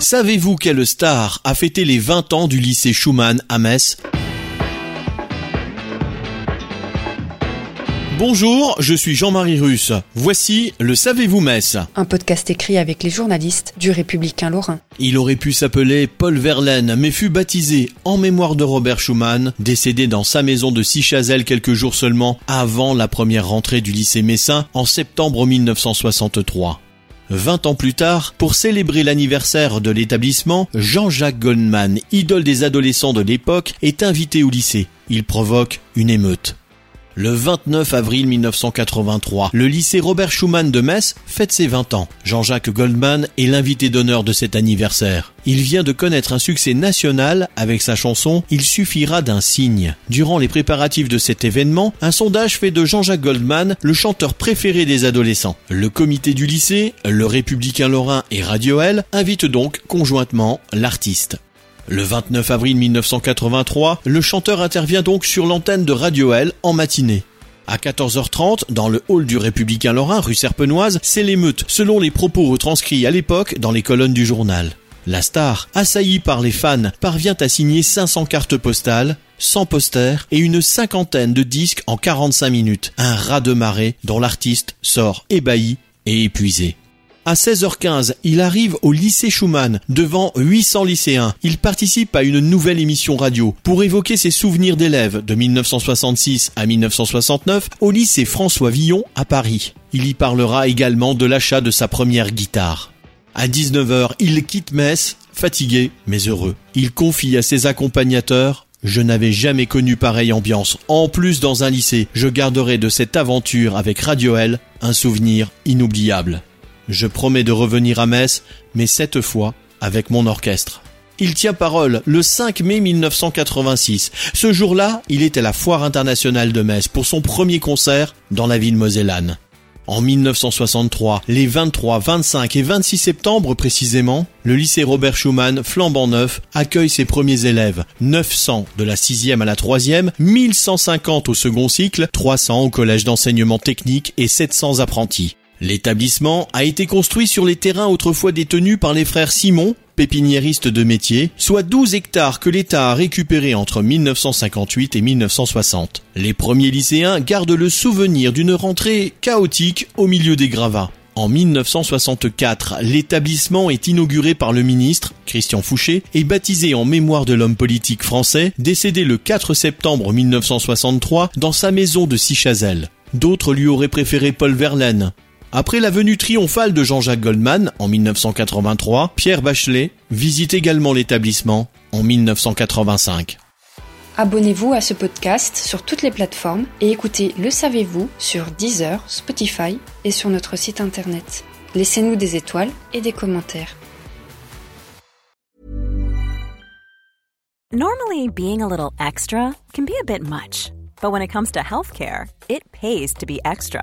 Savez-vous quelle star a fêté les 20 ans du lycée Schumann à Metz? Bonjour, je suis Jean-Marie Russe. Voici le Savez-vous Metz Un podcast écrit avec les journalistes du Républicain Lorrain. Il aurait pu s'appeler Paul Verlaine, mais fut baptisé en mémoire de Robert Schumann, décédé dans sa maison de Sichazel quelques jours seulement avant la première rentrée du lycée Messin en septembre 1963. Vingt ans plus tard, pour célébrer l'anniversaire de l'établissement, Jean-Jacques Goldman, idole des adolescents de l'époque, est invité au lycée. Il provoque une émeute. Le 29 avril 1983, le lycée Robert Schumann de Metz fête ses 20 ans. Jean-Jacques Goldman est l'invité d'honneur de cet anniversaire. Il vient de connaître un succès national avec sa chanson Il suffira d'un signe. Durant les préparatifs de cet événement, un sondage fait de Jean-Jacques Goldman le chanteur préféré des adolescents. Le comité du lycée, le Républicain Lorrain et Radio L invitent donc conjointement l'artiste. Le 29 avril 1983, le chanteur intervient donc sur l'antenne de Radio L en matinée. À 14h30, dans le hall du Républicain Lorrain, rue Serpenoise, c'est l'émeute, selon les propos retranscrits à l'époque dans les colonnes du journal. La star, assaillie par les fans, parvient à signer 500 cartes postales, 100 posters et une cinquantaine de disques en 45 minutes. Un raz de marée dont l'artiste sort ébahi et épuisé. À 16h15, il arrive au lycée Schumann devant 800 lycéens. Il participe à une nouvelle émission radio pour évoquer ses souvenirs d'élèves de 1966 à 1969 au lycée François Villon à Paris. Il y parlera également de l'achat de sa première guitare. À 19h, il quitte Metz, fatigué mais heureux. Il confie à ses accompagnateurs je n'avais jamais connu pareille ambiance. En plus, dans un lycée, je garderai de cette aventure avec Radio L un souvenir inoubliable. Je promets de revenir à Metz, mais cette fois avec mon orchestre. Il tient parole le 5 mai 1986. Ce jour-là, il est à la Foire internationale de Metz pour son premier concert dans la ville mosellane. En 1963, les 23, 25 et 26 septembre précisément, le lycée Robert Schumann, flambant neuf, accueille ses premiers élèves. 900 de la 6e à la 3e, 1150 au second cycle, 300 au collège d'enseignement technique et 700 apprentis. L'établissement a été construit sur les terrains autrefois détenus par les frères Simon, pépiniéristes de métier, soit 12 hectares que l'État a récupérés entre 1958 et 1960. Les premiers lycéens gardent le souvenir d'une rentrée chaotique au milieu des gravats. En 1964, l'établissement est inauguré par le ministre, Christian Fouché, et baptisé en mémoire de l'homme politique français, décédé le 4 septembre 1963 dans sa maison de Sichazel. D'autres lui auraient préféré Paul Verlaine. Après la venue triomphale de Jean-Jacques Goldman en 1983, Pierre Bachelet visite également l'établissement en 1985. Abonnez-vous à ce podcast sur toutes les plateformes et écoutez Le Savez-vous sur Deezer, Spotify et sur notre site internet. Laissez-nous des étoiles et des commentaires. Normally, being a little extra can be a bit much, but when it comes to healthcare, it pays to be extra.